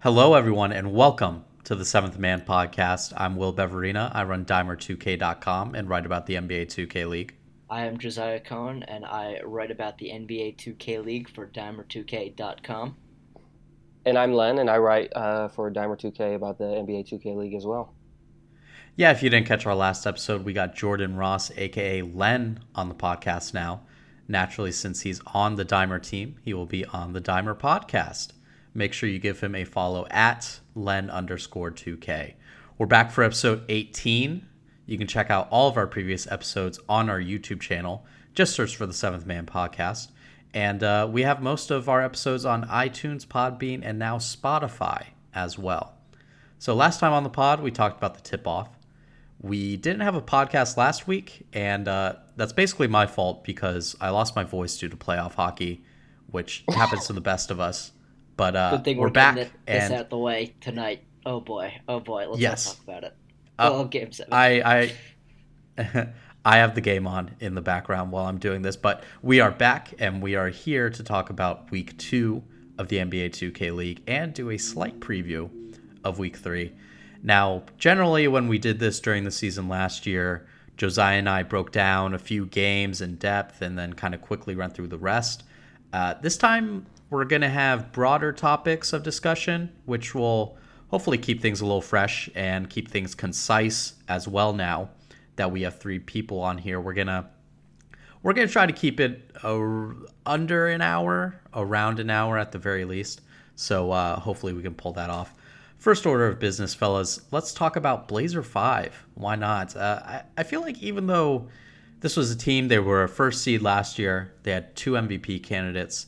Hello, everyone, and welcome to the Seventh Man podcast. I'm Will Beverina. I run Dimer2K.com and write about the NBA 2K League. I am Josiah Cohen, and I write about the NBA 2K League for Dimer2K.com. And I'm Len, and I write uh, for Dimer2K about the NBA 2K League as well. Yeah, if you didn't catch our last episode, we got Jordan Ross, aka Len, on the podcast now. Naturally, since he's on the Dimer team, he will be on the Dimer podcast make sure you give him a follow at len underscore 2k. We're back for episode 18. You can check out all of our previous episodes on our YouTube channel. Just search for the Seventh Man Podcast. And uh, we have most of our episodes on iTunes, Podbean, and now Spotify as well. So last time on the pod, we talked about the tip off. We didn't have a podcast last week, and uh, that's basically my fault because I lost my voice due to playoff hockey, which happens to the best of us. But uh, Good thing we're, we're, back getting and out the way tonight. Oh boy, oh boy, let's Yes. talk about it. Uh, game seven. I I I have the game on in the background while I'm doing this, but we are back and we are here to talk about week two of the NBA 2K League and do a slight preview of week three. Now, generally, when we did this during the season last year, Josiah and I broke down a few games in depth and then kind of quickly run through the rest. Uh, this time, we're going to have broader topics of discussion, which will hopefully keep things a little fresh and keep things concise as well now that we have three people on here. We're going to we're going to try to keep it under an hour, around an hour at the very least. So uh, hopefully we can pull that off. First order of business, fellas, let's talk about Blazer 5. Why not? Uh, I, I feel like even though this was a team, they were a first seed last year, they had two MVP candidates.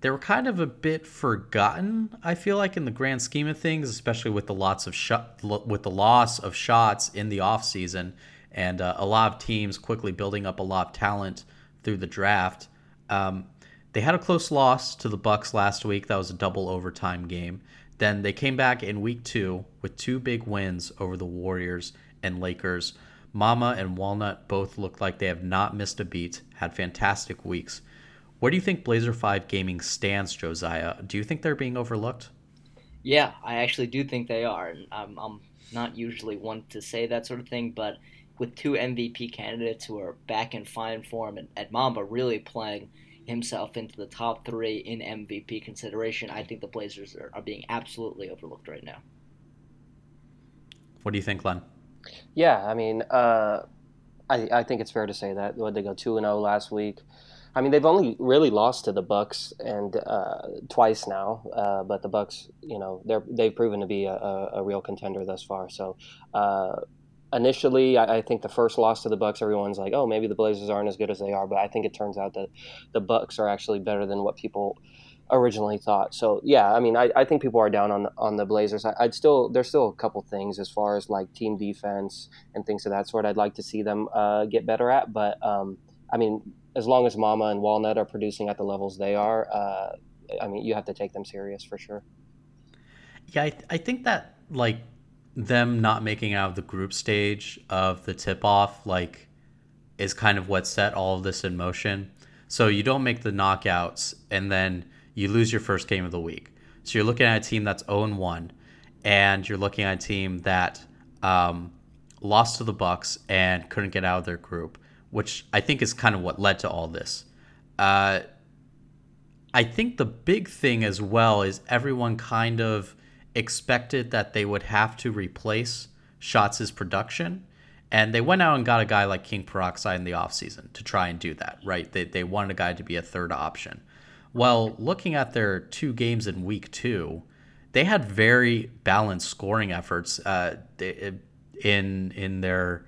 They were kind of a bit forgotten, I feel like, in the grand scheme of things, especially with the lots of shot, with the loss of shots in the offseason and uh, a lot of teams quickly building up a lot of talent through the draft. Um, they had a close loss to the Bucks last week. That was a double overtime game. Then they came back in week two with two big wins over the Warriors and Lakers. Mama and Walnut both look like they have not missed a beat, had fantastic weeks. Where do you think Blazer 5 Gaming stands, Josiah? Do you think they're being overlooked? yeah, I actually do think they are. And I'm, I'm not usually one to say that sort of thing, but with two MVP candidates who are back in fine form and, and Mama really playing himself into the top three in MVP consideration, I think the Blazers are, are being absolutely overlooked right now. What do you think, Len? Yeah, I mean, uh, I, I think it's fair to say that. What they go two and zero last week. I mean, they've only really lost to the Bucks and uh, twice now, uh, but the Bucks, you know, they're they've proven to be a, a, real contender thus far. So. Uh, Initially, I I think the first loss to the Bucks, everyone's like, "Oh, maybe the Blazers aren't as good as they are." But I think it turns out that the Bucks are actually better than what people originally thought. So yeah, I mean, I, I think people are down on on the Blazers. I, I'd still there's still a couple things as far as like team defense and things of that sort. I'd like to see them uh, get better at, but um, I mean, as long as Mama and Walnut are producing at the levels they are, uh, I mean, you have to take them serious for sure. Yeah, I, I think that like them not making out of the group stage of the tip off like is kind of what set all of this in motion. So you don't make the knockouts and then you lose your first game of the week. So you're looking at a team that's 0 1 and you're looking at a team that um, lost to the Bucks and couldn't get out of their group, which I think is kind of what led to all this. Uh, I think the big thing as well is everyone kind of expected that they would have to replace Shots' production. And they went out and got a guy like King Peroxide in the offseason to try and do that, right? They, they wanted a guy to be a third option. Well, looking at their two games in week two, they had very balanced scoring efforts. Uh, in in their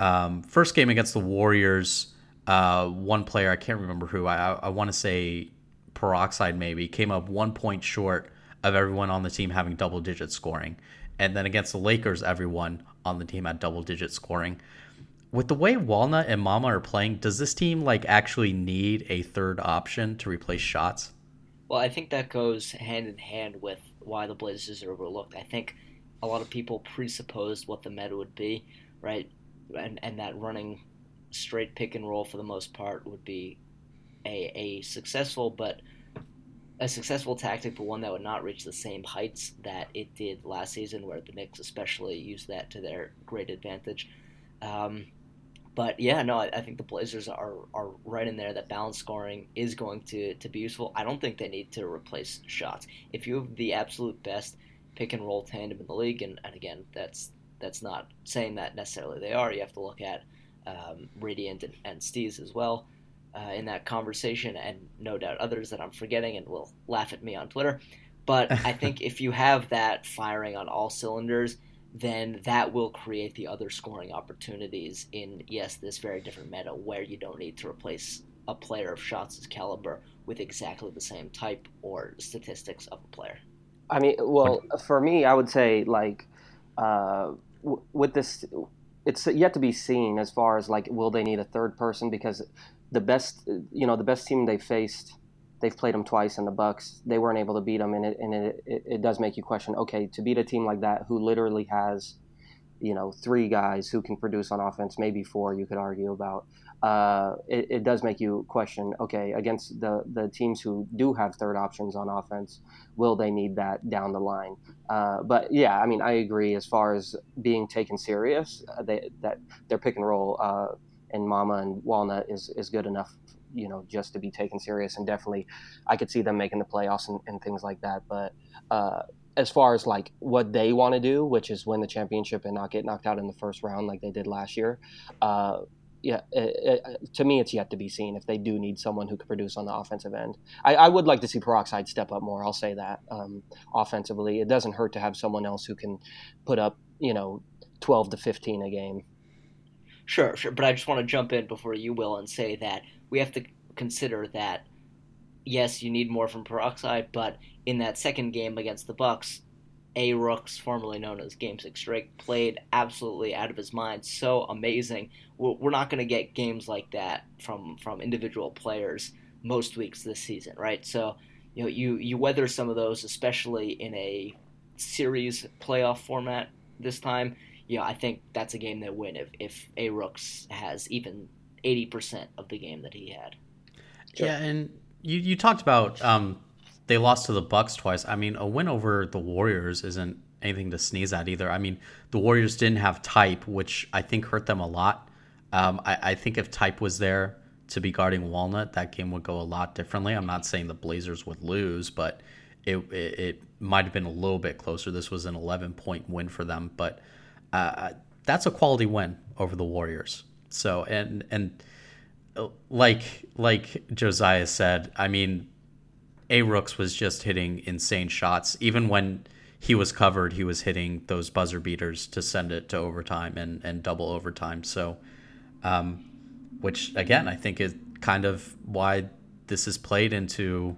um, first game against the Warriors, uh, one player I can't remember who I I want to say Peroxide maybe came up one point short of everyone on the team having double digit scoring, and then against the Lakers, everyone on the team had double digit scoring. With the way Walnut and Mama are playing, does this team like actually need a third option to replace shots? Well, I think that goes hand in hand with why the Blazers are overlooked. I think a lot of people presupposed what the meta would be, right? And and that running straight pick and roll for the most part would be a, a successful but a successful tactic, but one that would not reach the same heights that it did last season, where the Knicks especially used that to their great advantage. Um, but yeah, no, I, I, think the Blazers are, are right in there. That balance scoring is going to, to be useful. I don't think they need to replace shots. If you have the absolute best pick and roll tandem in the league, and, and again, that's that's not saying that necessarily they are. You have to look at um, Radiant and, and Steez as well uh, in that conversation, and no doubt others that I'm forgetting and will laugh at me on Twitter. But I think if you have that firing on all cylinders, then that will create the other scoring opportunities in, yes, this very different meta where you don't need to replace a player of Shots' caliber with exactly the same type or statistics of a player. I mean, well, for me, I would say, like, uh, with this, it's yet to be seen as far as, like, will they need a third person? Because the best, you know, the best team they faced they've played them twice in the Bucks. They weren't able to beat them, and it and it, it, it, does make you question. Okay, to beat a team like that who literally has, you know, three guys who can produce on offense, maybe four, you could argue about. Uh, it, it does make you question. Okay, against the the teams who do have third options on offense, will they need that down the line? Uh, but yeah, I mean, I agree as far as being taken serious. Uh, they, that their pick and roll. Uh, and Mama and Walnut is, is good enough you know just to be taken serious and definitely i could see them making the playoffs and, and things like that but uh, as far as like what they want to do which is win the championship and not get knocked out in the first round like they did last year uh, yeah, it, it, to me, it's yet to be seen if they do need someone who could produce on the offensive end. I, I would like to see Peroxide step up more. I'll say that um, offensively, it doesn't hurt to have someone else who can put up, you know, twelve to fifteen a game. Sure, sure. But I just want to jump in before you will and say that we have to consider that yes, you need more from Peroxide, but in that second game against the Bucks, A Rooks, formerly known as Game Six Drake, played absolutely out of his mind. So amazing. We're not going to get games like that from from individual players most weeks this season, right? So you know you you weather some of those, especially in a series playoff format this time. You know, I think that's a game they win if if A Rooks has even 80% of the game that he had. Sure. Yeah, and you, you talked about um, they lost to the Bucks twice. I mean, a win over the Warriors isn't anything to sneeze at either. I mean, the Warriors didn't have type, which I think hurt them a lot. Um, I, I think if type was there to be guarding Walnut, that game would go a lot differently. I'm not saying the Blazers would lose, but it, it, it might have been a little bit closer. This was an 11 point win for them, but uh, that's a quality win over the Warriors. So and and uh, like like Josiah said, I mean, A Rooks was just hitting insane shots. Even when he was covered, he was hitting those buzzer beaters to send it to overtime and and double overtime. So, um, which again, I think is kind of why this is played into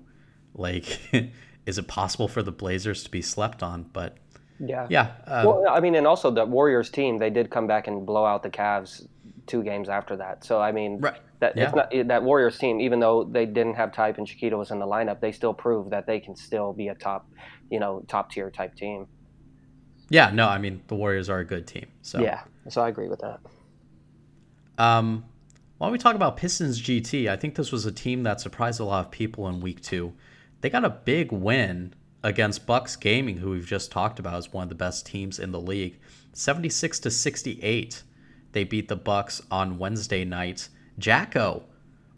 like, is it possible for the Blazers to be slept on? But yeah, yeah. Um, well, I mean, and also the Warriors team, they did come back and blow out the Cavs two games after that. So I mean, right. that yeah. not, that Warriors team, even though they didn't have Type and Chiquito was in the lineup, they still proved that they can still be a top, you know, top tier type team. Yeah, no, I mean the Warriors are a good team. So yeah, so I agree with that. Um, don't we talk about Pistons GT? I think this was a team that surprised a lot of people in week two. They got a big win against Bucks Gaming, who we've just talked about as one of the best teams in the league, seventy six to sixty eight. They beat the Bucks on Wednesday night. Jaacko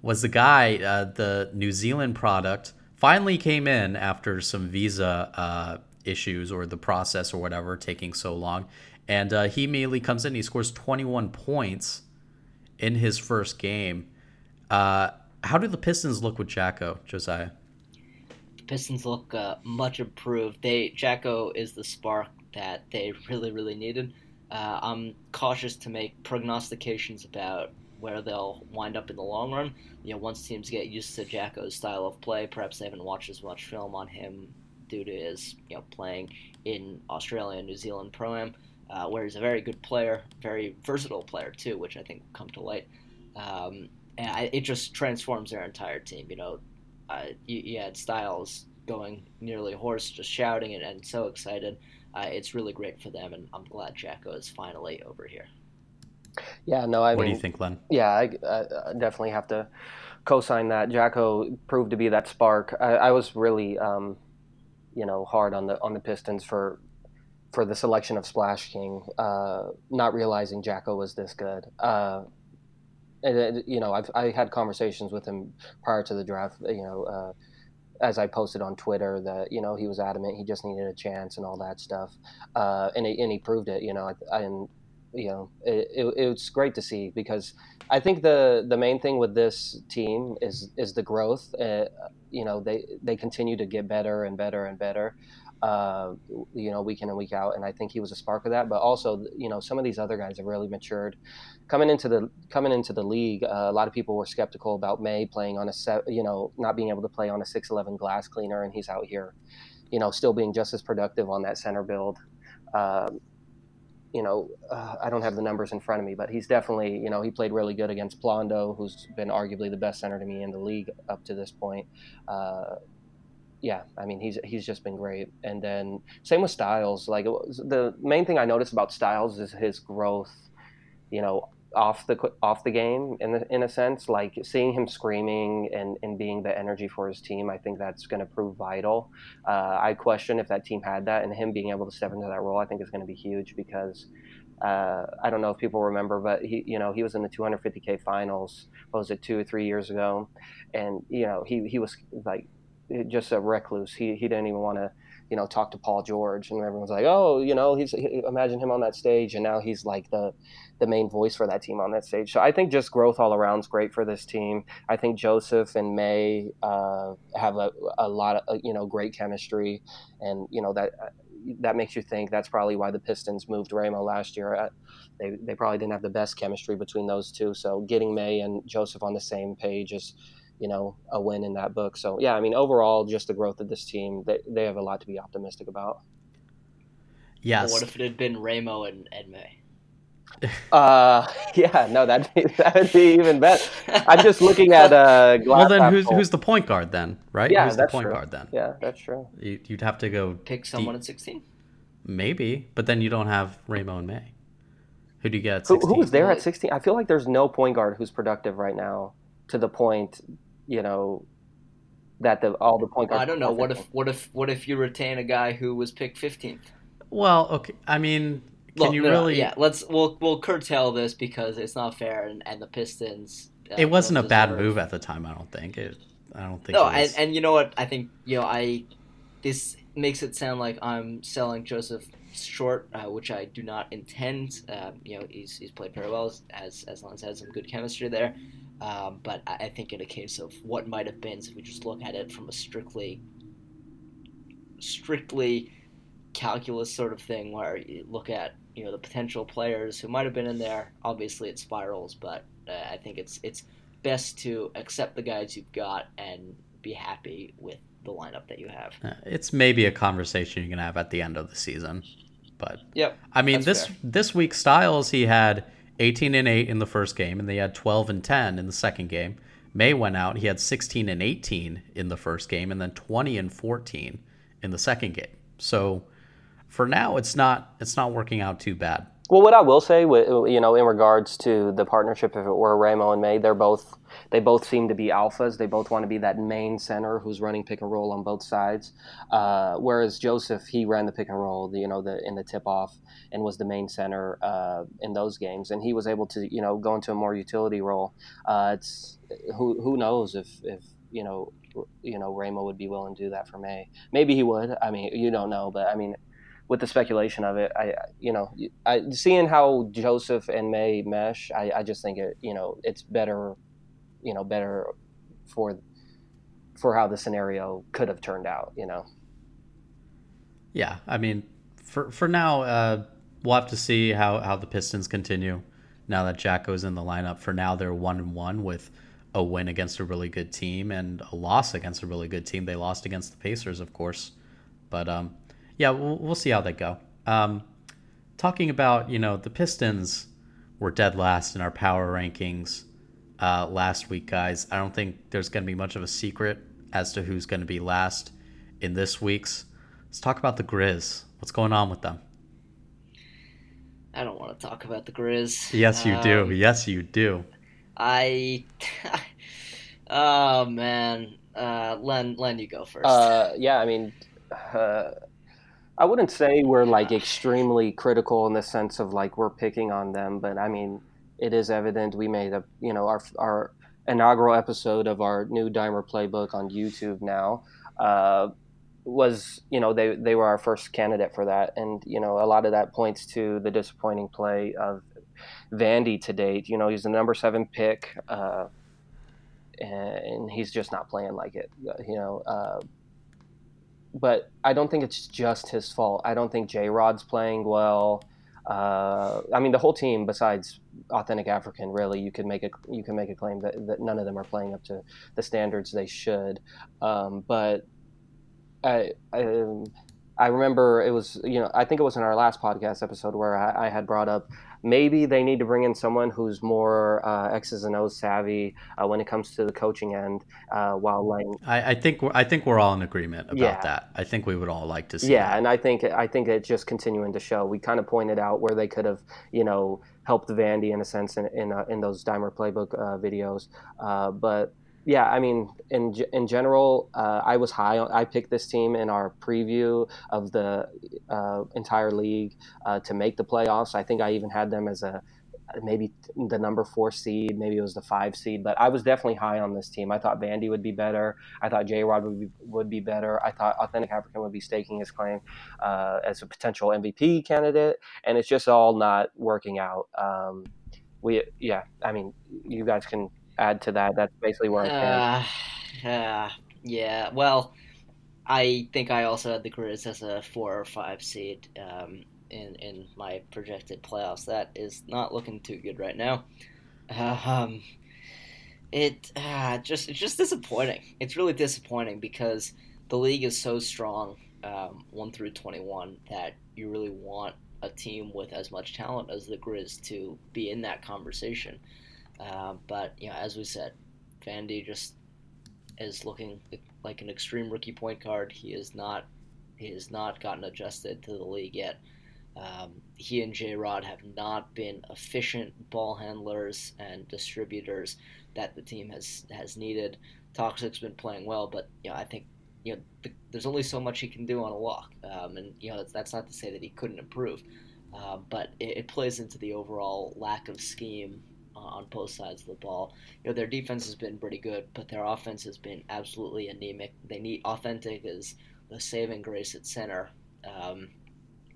was the guy, uh, the New Zealand product, finally came in after some visa uh, issues or the process or whatever taking so long. And uh, he immediately comes in. He scores 21 points in his first game. Uh, how do the Pistons look with Jaacko, Josiah? The Pistons look uh, much improved. They Jaacko is the spark that they really, really needed. Uh, I'm cautious to make prognostications about where they'll wind up in the long run. You know, once teams get used to Jaacko's style of play, perhaps they haven't watched as much film on him due to his you know playing in Australia and New Zealand pro am, uh, where he's a very good player, very versatile player too, which I think will come to light. Um, and I, it just transforms their entire team. You know, uh, you, you, had Styles going nearly hoarse, just shouting and, and so excited uh, it's really great for them, and I'm glad Jaacko is finally over here. Yeah, no, I what mean, do you think, Len? Yeah, I, I, definitely have to co-sign that. Jaacko proved to be that spark. I, I was really, um, you know, hard on the on the Pistons for for the selection of Splash King, uh, not realizing Jaacko was this good. Uh, and, you know, I've I had conversations with him prior to the draft. You know, uh, as I posted on Twitter that you know he was adamant he just needed a chance and all that stuff, uh, and he, and he proved it. You know, and you know it, it, it's great to see because I think the the main thing with this team is is the growth. Uh, you know, they they continue to get better and better and better uh, you know, week in and week out. And I think he was a spark of that. But also, you know, some of these other guys have really matured. Coming into the coming into the league, uh, a lot of people were skeptical about May playing on a set, you know, not being able to play on a six eleven glass cleaner, and he's out here, you know, still being just as productive on that center build. Um, you know, uh, I don't have the numbers in front of me, but he's definitely, you know, he played really good against Plondo, who's been arguably the best center to me in the league up to this point. Uh, yeah, I mean he's he's just been great. And then same with Styles. Like the main thing I noticed about Styles is his growth. You know, off the off the game in the, in a sense, like seeing him screaming and, and being the energy for his team. I think that's going to prove vital. Uh, I question if that team had that, and him being able to step into that role, I think is going to be huge because. Uh, I don't know if people remember, but he, you know, he was in the 250k finals. What was it, two or three years ago? And you know, he he was like just a recluse. He he didn't even want to, you know, talk to Paul George, and everyone's like, oh, you know, he's he, imagine him on that stage, and now he's like the the main voice for that team on that stage. So I think just growth all around is great for this team. I think Joseph and May uh, have a, a lot of you know great chemistry, and you know that that makes you think that's probably why the Pistons moved Ramo last year. Uh, they, they probably didn't have the best chemistry between those two. So getting May and Joseph on the same page is you know, a win in that book. So yeah, I mean, overall, just the growth of this team, they, they have a lot to be optimistic about. Yes. Well, what if it had been Ramo and Edme? uh, yeah, no, that'd be that'd be even better. I'm just looking at uh. well, then who's who's the point guard then, right? Yeah, who's that's the point true. guard then? Yeah, that's true. You, would have to go pick someone deep. at 16. Maybe, but then you don't have Ramo and May. Who do you get? Who, who's there at 16? I feel like there's no point guard who's productive right now to the point you know that the all the point guards. I don't know. What if what if what if you retain a guy who was picked fifteenth? Well, okay. I mean, can Look, you no, really? Yeah, let's we'll we'll curtail this because it's not fair, and, and the Pistons. Uh, it wasn't a bad move at the time. I don't think it. I don't think. No, and and you know what? I think you know I. This makes it sound like I'm selling Joseph short, uh, which I do not intend. Uh, you know, he's, he's played very well, as as Lance had some good chemistry there. Um, but I think in a case of what might have been, if we just look at it from a strictly, strictly calculus sort of thing, where you look at you know the potential players who might have been in there. Obviously, it spirals, but uh, I think it's it's best to accept the guys you've got and be happy with the lineup that you have. Uh, it's maybe a conversation you can have at the end of the season, but yep. I mean this fair. this week Styles he had 18 and 8 in the first game, and they had 12 and 10 in the second game. May went out, he had 16 and 18 in the first game, and then 20 and 14 in the second game. So for now, it's not it's not working out too bad. Well, what I will say, you know, in regards to the partnership, if it were Ramo and May, they're both they both seem to be alphas. They both want to be that main center who's running pick and roll on both sides. Uh, whereas Joseph, he ran the pick and roll, you know, the in the tip off, and was the main center uh, in those games. And he was able to, you know, go into a more utility role. Uh, it's who who knows if if you know you know Ramo would be willing to do that for May. Maybe he would. I mean, you don't know, but I mean, with the speculation of it, I you know, I, seeing how Joseph and May mesh, I, I just think it you know it's better, you know, better for for how the scenario could have turned out. You know. Yeah, I mean, for for now, uh, we'll have to see how how the Pistons continue now that Jaacko's in the lineup. For now, they're one and one with a win against a really good team and a loss against a really good team. They lost against the Pacers, of course, but um, yeah, we'll, we'll see how they go. Um, talking about, you know, the Pistons were dead last in our power rankings uh, last week, guys. I don't think there's going to be much of a secret as to who's going to be last in this week's. Let's talk about the Grizz. What's going on with them? I don't want to talk about the Grizz. Yes, you um, do. Yes, you do. I Oh man, uh, Len, Len, you go first. Uh, yeah, I mean, uh, I wouldn't say we're like extremely critical in the sense of like we're picking on them, but I mean, it is evident we made a you know our our inaugural episode of our new Dimer playbook on YouTube now. Uh, was you know they they were our first candidate for that, and you know a lot of that points to the disappointing play of Vandy to date. You know he's the number seven pick. Uh, and he's just not playing like it. You know, uh, but I don't think it's just his fault. I don't think J Rod's playing well. Uh, I mean, the whole team, besides authentic African, really, you can make a you can make a claim that, that none of them are playing up to the standards they should. Um, but I, I, I remember it was you know I think it was in our last podcast episode where I, I had brought up maybe they need to bring in someone who's more uh, X's and O's savvy uh, when it comes to the coaching end. Uh, while letting, I, I, think we're, I think we're all in agreement about yeah. that. I think we would all like to see. Yeah, that. and I think I think it's just continuing to show. We kind of pointed out where they could have, you know, helped Vandy in a sense in in, uh, in those Dimer playbook uh, videos, uh, but yeah, I mean, in in general, uh, I was high. On, I picked this team in our preview of the uh, entire league uh, to make the playoffs. I think I even had them as a maybe the number four seed, maybe it was the five seed, but I was definitely high on this team. I thought Vandy would be better. I thought J Rod would be, would be better. I thought Authentic African would be staking his claim uh, as a potential MVP candidate, and it's just all not working out. Um, we, yeah, I mean, you guys can add to that. That's basically where I. Uh, uh, yeah, well, I think I also had the Grizz as a four or five seed um, in in my projected playoffs. That is not looking too good right now. Um, it uh, just it's just disappointing. It's really disappointing because the league is so strong, um, one through twenty one, that you really want a team with as much talent as the Grizz to be in that conversation. Uh, but you know, as we said, Vandy just is looking like an extreme rookie point guard. He is not he has not gotten adjusted to the league yet. Um, he and J Rod have not been efficient ball handlers and distributors that the team has has needed. Toxic's been playing well, but you know I think you know the, there's only so much he can do on a walk, um, and you know that's, that's, not to say that he couldn't improve, uh, but it, it, plays into the overall lack of scheme on both sides of the ball. You know, their defense has been pretty good, but their offense has been absolutely anemic. They need authentic as the saving grace at center. Um,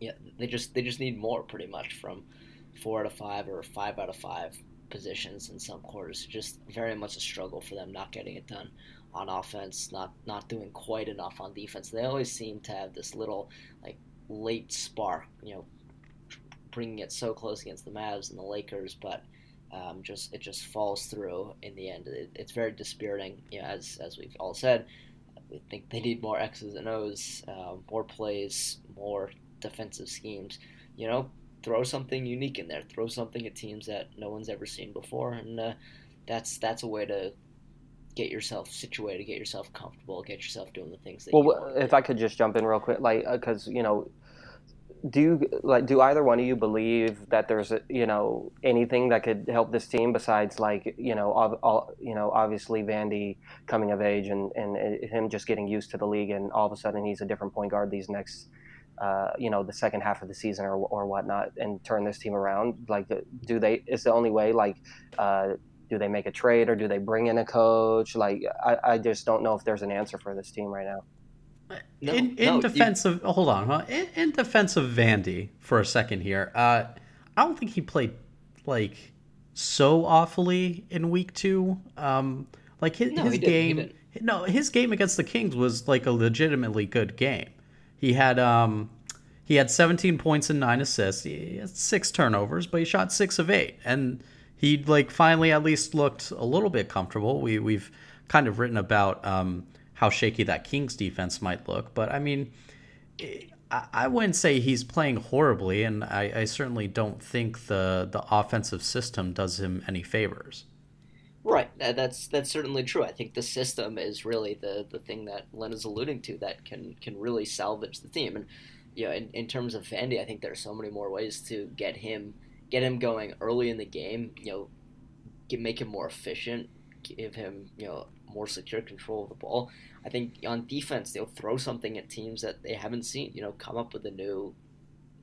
yeah, they just they just need more pretty much from four out of five or five out of five positions in some quarters. Just very much a struggle for them not getting it done on offense, not not doing quite enough on defense. They always seem to have this little like late spark, you know, bringing it so close against the Mavs and the Lakers, but um, just it just falls through in the end. It, it's very dispiriting, you know, as as we've all said. We think they need more X's and O's, uh, more plays, more defensive schemes. You know, throw something unique in there. Throw something at teams that no one's ever seen before, and uh, that's that's a way to get yourself situated, get yourself comfortable, get yourself doing the things that. Well, if I could just jump in real quick, like because uh, you know do you like do either one of you believe that there's you know anything that could help this team besides like you know all, all, you know obviously Vandy coming of age and and him just getting used to the league and all of a sudden he's a different point guard these next uh, you know the second half of the season or or whatnot and turn this team around? Like do they is the only way like uh, do they make a trade or do they bring in a coach? Like I, I just don't know if there's an answer for this team right now no, in in no, defense you... of hold on, huh? In, in, defense of Vandy for a second here, uh, I don't think he played like so awfully in week two. Um, like his, no, his game, no, his game against the Kings was like a legitimately good game. He had um, he had 17 points and nine assists. He had six turnovers, but he shot six of eight, and he like finally at least looked a little bit comfortable. We we've kind of written about um, how shaky that Kings defense might look. But I mean, I wouldn't say he's playing horribly, and I, I certainly don't think the the offensive system does him any favors. Right, uh, that's that's certainly true. I think the system is really the the thing that Len is alluding to that can can really salvage the team. And you know, in, in terms of Vandy, I think there are so many more ways to get him get him going early in the game. You know, make him more efficient, give him you know more secure control of the ball. I think on defense they'll throw something at teams that they haven't seen. You know, come up with a new,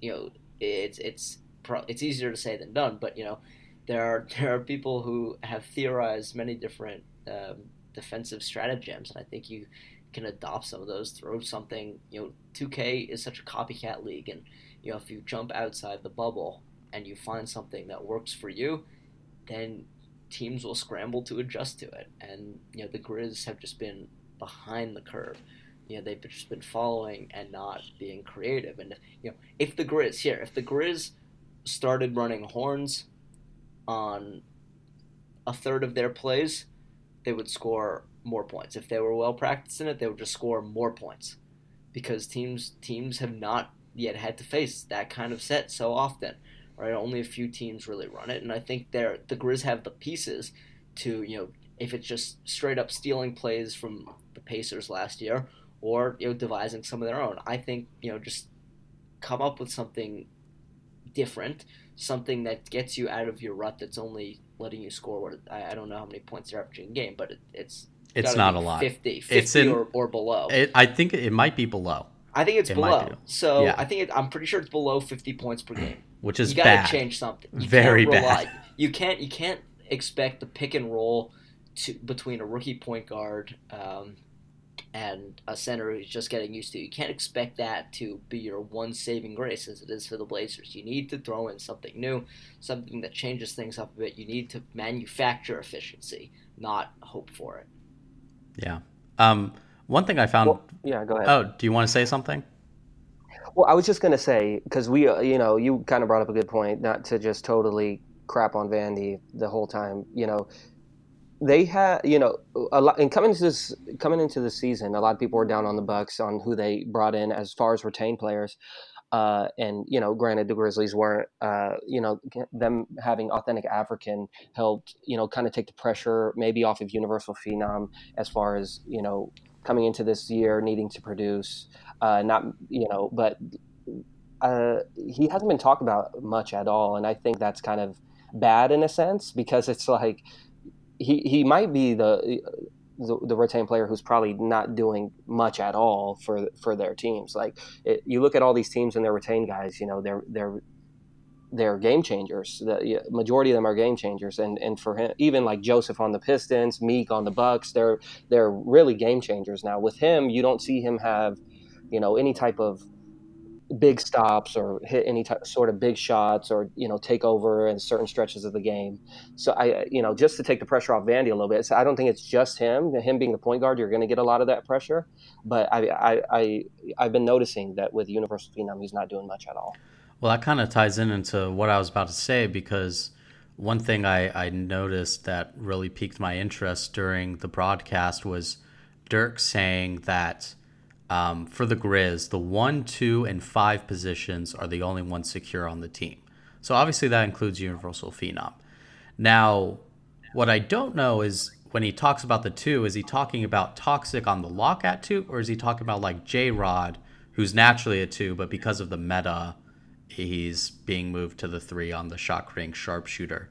you know, it's it's pro- it's easier to say than done, but you know, there are there are people who have theorized many different um, defensive stratagems, and I think you can adopt some of those. Throw something. You know, 2K is such a copycat league, and you know if you jump outside the bubble and you find something that works for you, then teams will scramble to adjust to it. And you know the Grizz have just been behind the curve. You know they've just been following and not being creative. And you know if the Grizz here, if the Grizz started running horns on a third of their plays, they would score more points. If they were well practiced in it, they would just score more points because teams teams have not yet had to face that kind of set so often. Right, only a few teams really run it, and I think they're the Grizz have the pieces to you know if it's just straight up stealing plays from the Pacers last year or you know devising some of their own. I think you know just come up with something different, something that gets you out of your rut that's only letting you score what I, I don't know how many points they're averaging in game, but it, it's it's not a lot. 50, 50 it's in, or, or below. It, I think it might be below. I think it's it below. Be. So yeah. I think it, I'm pretty sure it's below 50 points per game. Which is you gotta bad. change something. You Very bad. You can't you can't expect the pick and roll to between a rookie point guard um, and a center who's just getting used to. You can't expect that to be your one saving grace as it is for the Blazers. You need to throw in something new, something that changes things up a bit. You need to manufacture efficiency, not hope for it. Yeah. Um, one thing I found. Well, yeah, go ahead. Oh, do you want to say something? Well, I was just going to say because we, uh, you know, you kind of brought up a good point, not to just totally crap on Vandy the whole time. You know, they had, you know, a lot. And coming into this, coming into the season, a lot of people were down on the Bucks on who they brought in as far as retained players. Uh, and you know, granted, the Grizzlies weren't, uh, you know, them having authentic African helped, you know, kind of take the pressure maybe off of Universal Phenom as far as you know coming into this year needing to produce, uh, not you know, but uh, he hasn't been talked about much at all, and I think that's kind of bad in a sense because it's like he he might be the the, the retained player who's probably not doing much at all for for their teams. Like it, you look at all these teams and their retained guys, you know, they're they're they're game changers. The majority of them are game changers, and and for him, even like Joseph on the Pistons, Meek on the Bucks, they're they're really game changers now. With him, you don't see him have, you know, any type of big stops or hit any type, sort of big shots or you know take over in certain stretches of the game. So I you know just to take the pressure off Vandy a little bit. So I don't think it's just him. Him being the point guard, you're going to get a lot of that pressure. But I I, I I've been noticing that with Universal Phenom, he's not doing much at all. Well, that kind of ties in into what I was about to say because one thing I, I noticed that really piqued my interest during the broadcast was Dirk saying that um, for the Grizz, the one, two, and five positions are the only ones secure on the team. So obviously that includes Universal Phenom. Now, what I don't know is when he talks about the two, is he talking about toxic on the lock at two, or is he talking about like J Rod, who's naturally a two, but because of the meta, he's being moved to the three on the shock ring sharpshooter.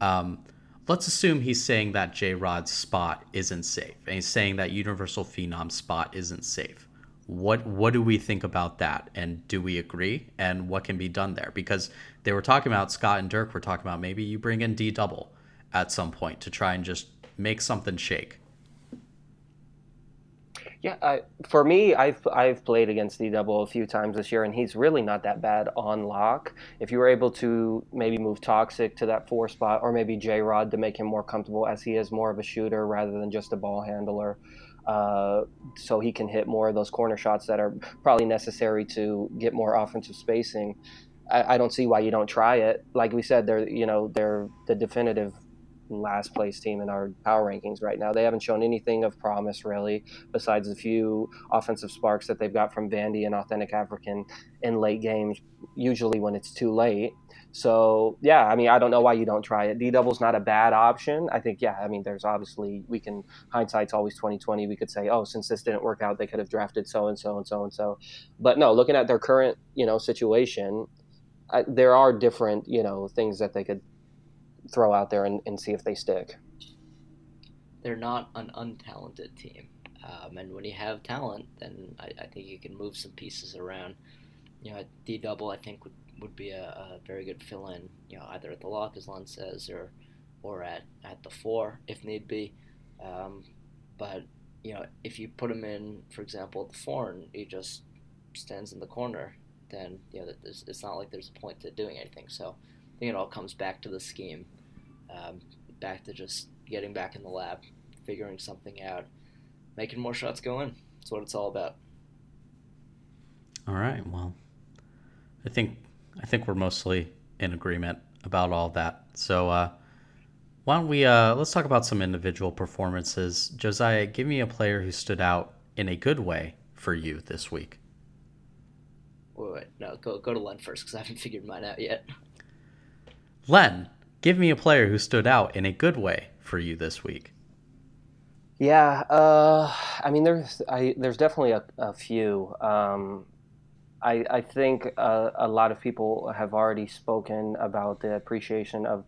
Um, let's assume he's saying that J Rod's spot isn't safe, and he's saying that Universal Phenom spot isn't safe. What what do we think about that and do we agree? And what can be done there? Because they were talking about scott and dirk were talking about maybe you bring in d double at some point to try and just make something shake yeah I, for me i've i've played against d double a few times this year and he's really not that bad on lock if you were able to maybe move toxic to that four spot or maybe j rod to make him more comfortable as he is more of a shooter rather than just a ball handler uh, so he can hit more of those corner shots that are probably necessary to get more offensive spacing. I, I, don't see why you don't try it. Like we said, they're you know they're the definitive last place team in our power rankings right now. They haven't shown anything of promise really, besides a few offensive sparks that they've got from Vandy and Authentic African in late games, usually when it's too late. So yeah, I mean, I don't know why you don't try it. D double's not a bad option. I think yeah, I mean, there's obviously we can hindsight's always twenty twenty. We could say, oh, since this didn't work out, they could have drafted so and so and so and so. But no, looking at their current you know situation, I, there are different you know things that they could throw out there and, and see if they stick. they're not an untalented team. Um, and when you have talent, then I, I, think you can move some pieces around. You know, D double I think would, would be a, a, very good fill in. You know, either at the lock as Len says, or or at, at the four if need be. Um, but you know, if you put him in, for example, at the four and he just stands in the corner, then you know it's not like there's a point to doing anything. So I think it all comes back to the scheme, um, back to just getting back in the lab, figuring something out, making more shots go in. That's what it's all about. All right. Well, I think I think we're mostly in agreement about all that. So uh, why don't we uh, let's talk about some individual performances. Josiah, give me a player who stood out in a good way for you this week. Wait, wait, no, go go to Len first because I haven't figured mine out yet. Len, give me a player who stood out in a good way for you this week. Yeah, uh, I mean, there's I, there's definitely a, a few. Um, I, I think uh, a lot of people have already spoken about the appreciation of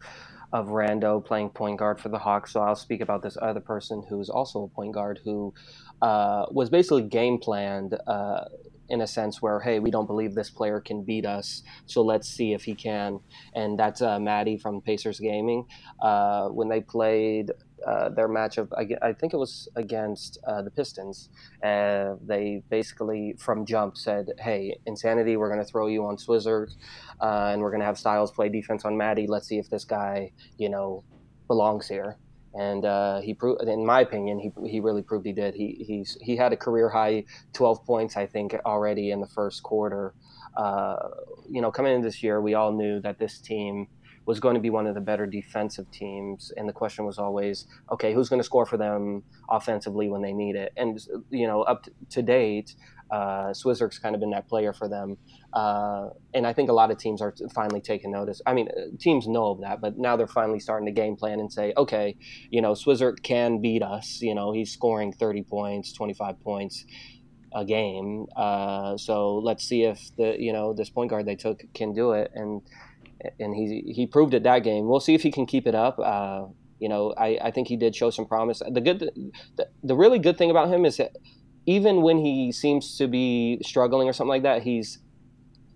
of Rando playing point guard for the Hawks. So I'll speak about this other person who is also a point guard who uh, was basically game planned uh, in a sense where hey we don't believe this player can beat us so let's see if he can. And that's uh, Maddie from Pacers Gaming. Uh, when they played uh, their matchup I, I, think it was against uh, the Pistons uh, they basically from jump said hey insanity we're going to throw you on Swizzer uh, and we're going to have Styles play defense on Maddie. Let's see if this guy you know belongs here and uh, he proved, in my opinion, he, he really proved he did. He he's he had a career high 12 points, I think, already in the first quarter. Uh, you know, coming into this year, we all knew that this team was going to be one of the better defensive teams, and the question was always, okay, who's going to score for them offensively when they need it? And you know, up to date, uh, kind of been that player for them. Uh, and I think a lot of teams are finally taking notice. I mean, uh, teams know of that, but now they're finally starting to game plan and say, okay, you know, Swizzer can beat us. You know, he's scoring 30 points, 25 points a game. Uh, so let's see if the, you know, this point guard they took can do it. And, and he, he proved it that game. We'll see if he can keep it up. Uh, you know, I, I think he did show some promise. The good, the, the really good thing about him is that even when he seems to be struggling or something like that, he's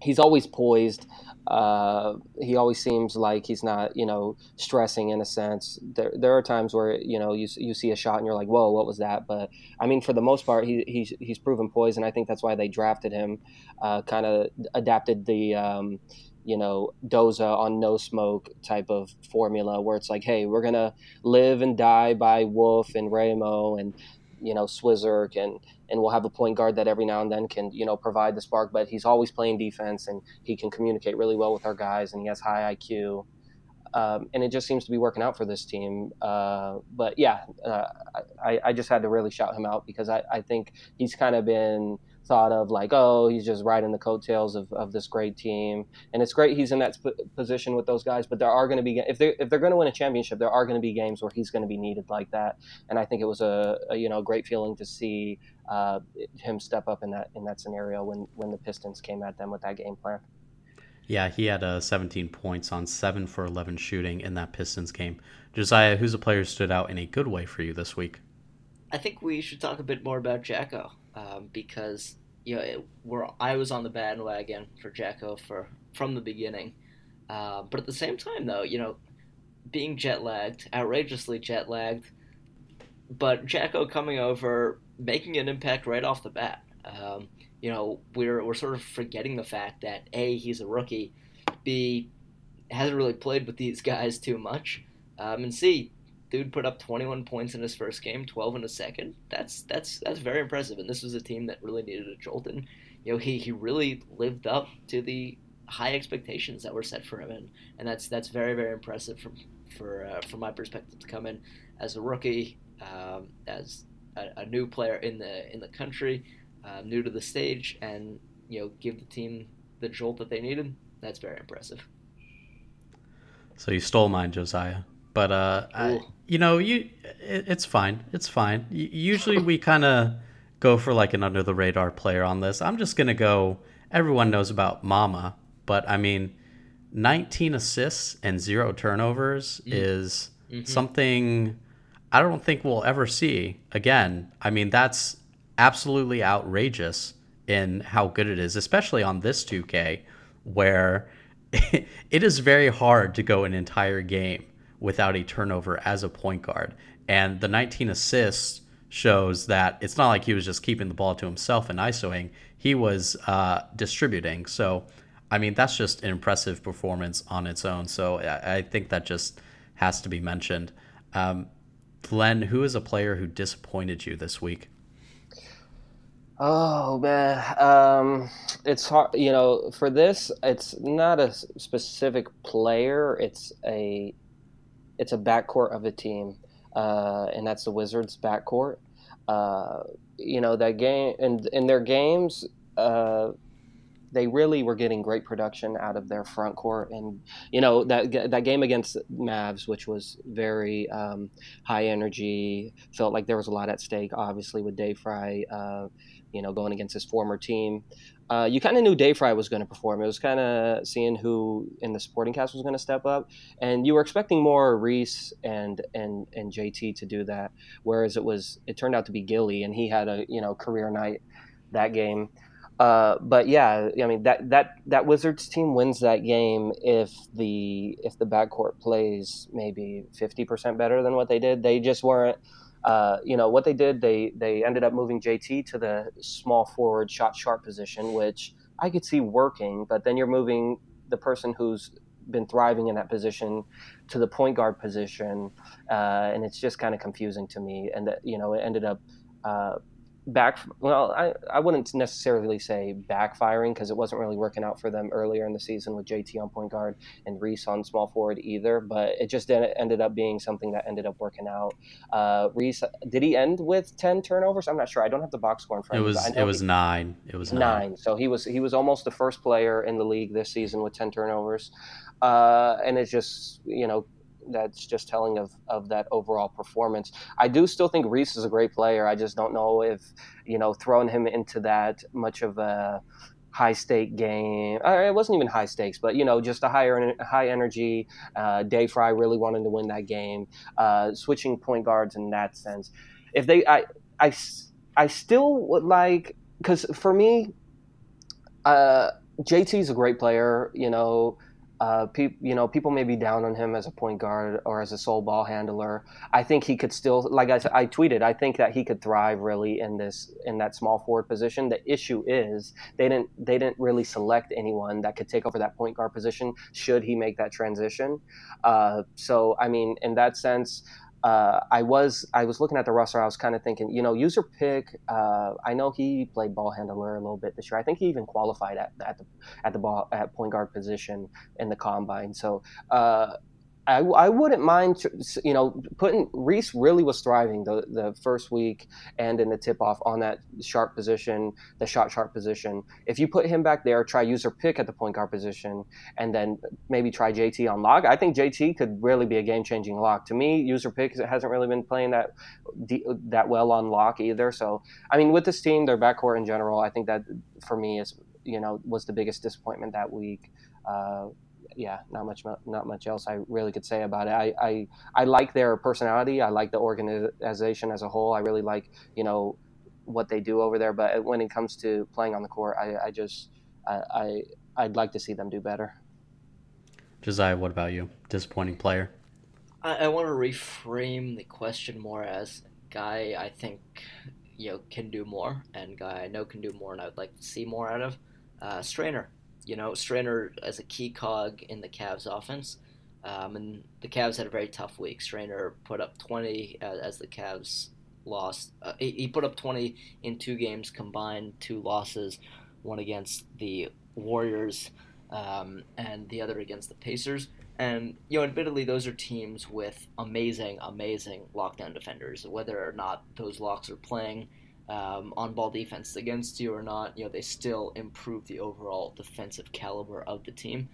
he's always poised. Uh, he always seems like he's not, you know, stressing in a sense. There, there are times where you know you you see a shot and you're like, whoa, what was that? But I mean, for the most part, he, he's he's proven poised, and I think that's why they drafted him. Uh, kind of adapted the. Um, you know, Doza on no smoke type of formula where it's like, hey, we're gonna live and die by Wolf and Ramo and you know Swizzer and and we'll have a point guard that every now and then can you know provide the spark. But he's always playing defense and he can communicate really well with our guys and he has high IQ. Um, and it just seems to be working out for this team. Uh, but yeah, uh, I, I, just had to really shout him out because I, I think he's kind of been thought of like, oh, he's just riding the coattails of, of this great team, and it's great he's in that sp- position with those guys. But there are going to be if they if they're going to win a championship, there are going to be games where he's going to be needed like that. And I think it was a, a you know great feeling to see uh, him step up in that in that scenario when when the Pistons came at them with that game plan. Yeah, he had uh, 17 points on 7 for 11 shooting in that Pistons game. Josiah, who's a player who stood out in a good way for you this week? I think we should talk a bit more about Jaacko um, because you know it, we're, I was on the bandwagon for Jaacko for from the beginning, uh, but at the same time though you know being jet lagged, outrageously jet lagged, but Jaacko coming over making an impact right off the bat. Um, you know we're we're sort of forgetting the fact that a he's a rookie, b hasn't really played with these guys too much, um, and c dude put up 21 points in his first game, 12 in the second. That's that's that's very impressive. And this was a team that really needed a jolt. And you know, he he really lived up to the high expectations that were set for him, and and that's that's very very impressive from for uh, from my perspective to come in as a rookie, um, as a, a, new player in the in the country, uh, new to the stage, and you know, give the team the jolt that they needed. That's very impressive. So you stole mine, Josiah. But uh, I, you know, you it, it's fine. It's fine. usually we kind of go for like an under the radar player on this. I'm just gonna go. Everyone knows about Mama, but I mean, 19 assists and zero turnovers mm. is mm-hmm. something I don't think we'll ever see again. I mean, that's absolutely outrageous in how good it is, especially on this 2K, where it is very hard to go an entire game without a turnover as a point guard. And the 19 assists shows that it's not like he was just keeping the ball to himself and ISOing, he was uh, distributing. So, I mean, that's just an impressive performance on its own. So, I, I think that just has to be mentioned. Um, Len, who is a player who disappointed you this week? Oh man, um, it's hard. You know, for this, it's not a specific player. It's a it's a backcourt of a team, uh, and that's the Wizards' backcourt. Uh, you know that game and in their games, uh, they really were getting great production out of their front court, and you know that that game against Mavs, which was very um, high energy, felt like there was a lot at stake. Obviously, with Dayfri, uh, you know, going against his former team, uh, you kind of knew Dayfri was going to perform. It was kind of seeing who in the supporting cast was going to step up, and you were expecting more Reese and and and JT to do that. Whereas it was, it turned out to be Gilly, and he had a you know career night that game. Uh, but yeah, I mean that that that Wizards team wins that game if the if the backcourt plays maybe fifty percent better than what they did. They just weren't. Uh, you know what they did? They they ended up moving JT to the small forward shot sharp position, which I could see working. But then you're moving the person who's been thriving in that position to the point guard position, uh, and it's just kind of confusing to me. And that you know it ended up uh, back well I, I wouldn't necessarily say backfiring because it wasn't really working out for them earlier in the season with JT on point guard and Reese on small forward either but it just ended up being something that ended up working out. Uh, Reese did he end with 10 turnovers? I'm not sure. I don't have the box score in front of me. it was it was he, nine. It was nine. nine. So he was he was almost the first player in the league this season with 10 turnovers. Uh, and it's just you know that's just telling of, of that overall performance. I do still think Reese is a great player. I just don't know if you know throwing him into that much of a high stake game. Uh, it wasn't even high stakes, but you know, just a higher high energy. Uh, Dayfri really wanted to win that game. Uh, switching point guards in that sense. If they, I, I, I still would like because for me, uh, JT is a great player. You know uh, pe- you know, people may be down on him as a point guard or as a sole ball handler. I think he could still, like I, I tweeted, I think that he could thrive really in this in that small forward position. The issue is they didn't they didn't really select anyone that could take over that point guard position should he make that transition. Uh, so I mean, in that sense, uh, I was I was looking at the roster. I was kind of thinking, you know, user pick. Uh, I know he played ball handler a little bit this year. I think he even qualified at, at the at the ball at point guard position in the combine. So uh, I, I wouldn't mind, you know, putting Reese really was thriving the, the first week and in the tip off on that sharp position, the shot sharp position. If you put him back there, try user pick at the point guard position, and then maybe try JT on lock. I think JT could really be a game changing lock. To me, user pick hasn't really been playing that that well on lock either. So, I mean, with this team, their backcourt in general, I think that for me is you know was the biggest disappointment that week. Uh, yeah, not much not much else I really could say about it. I, I I like their personality. I like the organization as a whole. I really like you know what they do over there. But when it comes to playing on the court, I, I just I, I I'd like to see them do better. Josiah, what about you? Disappointing player. I, I want to reframe the question more as guy I think you know can do more, and guy I know can do more, and I would like to see more out of. Uh, Strainer, you know, Strainer as a key cog in the Cavs offense. Um, and the Cavs had a very tough week. Strainer put up 20 as, as the Cavs lost. Uh, he, he put up 20 in two games combined, two losses, one against the Warriors um, and the other against the Pacers. And you know, admittedly, those are teams with amazing, amazing lockdown defenders. Whether or not those locks are playing um, on ball defense against you or not, you know, they still improve the overall defensive caliber of the team.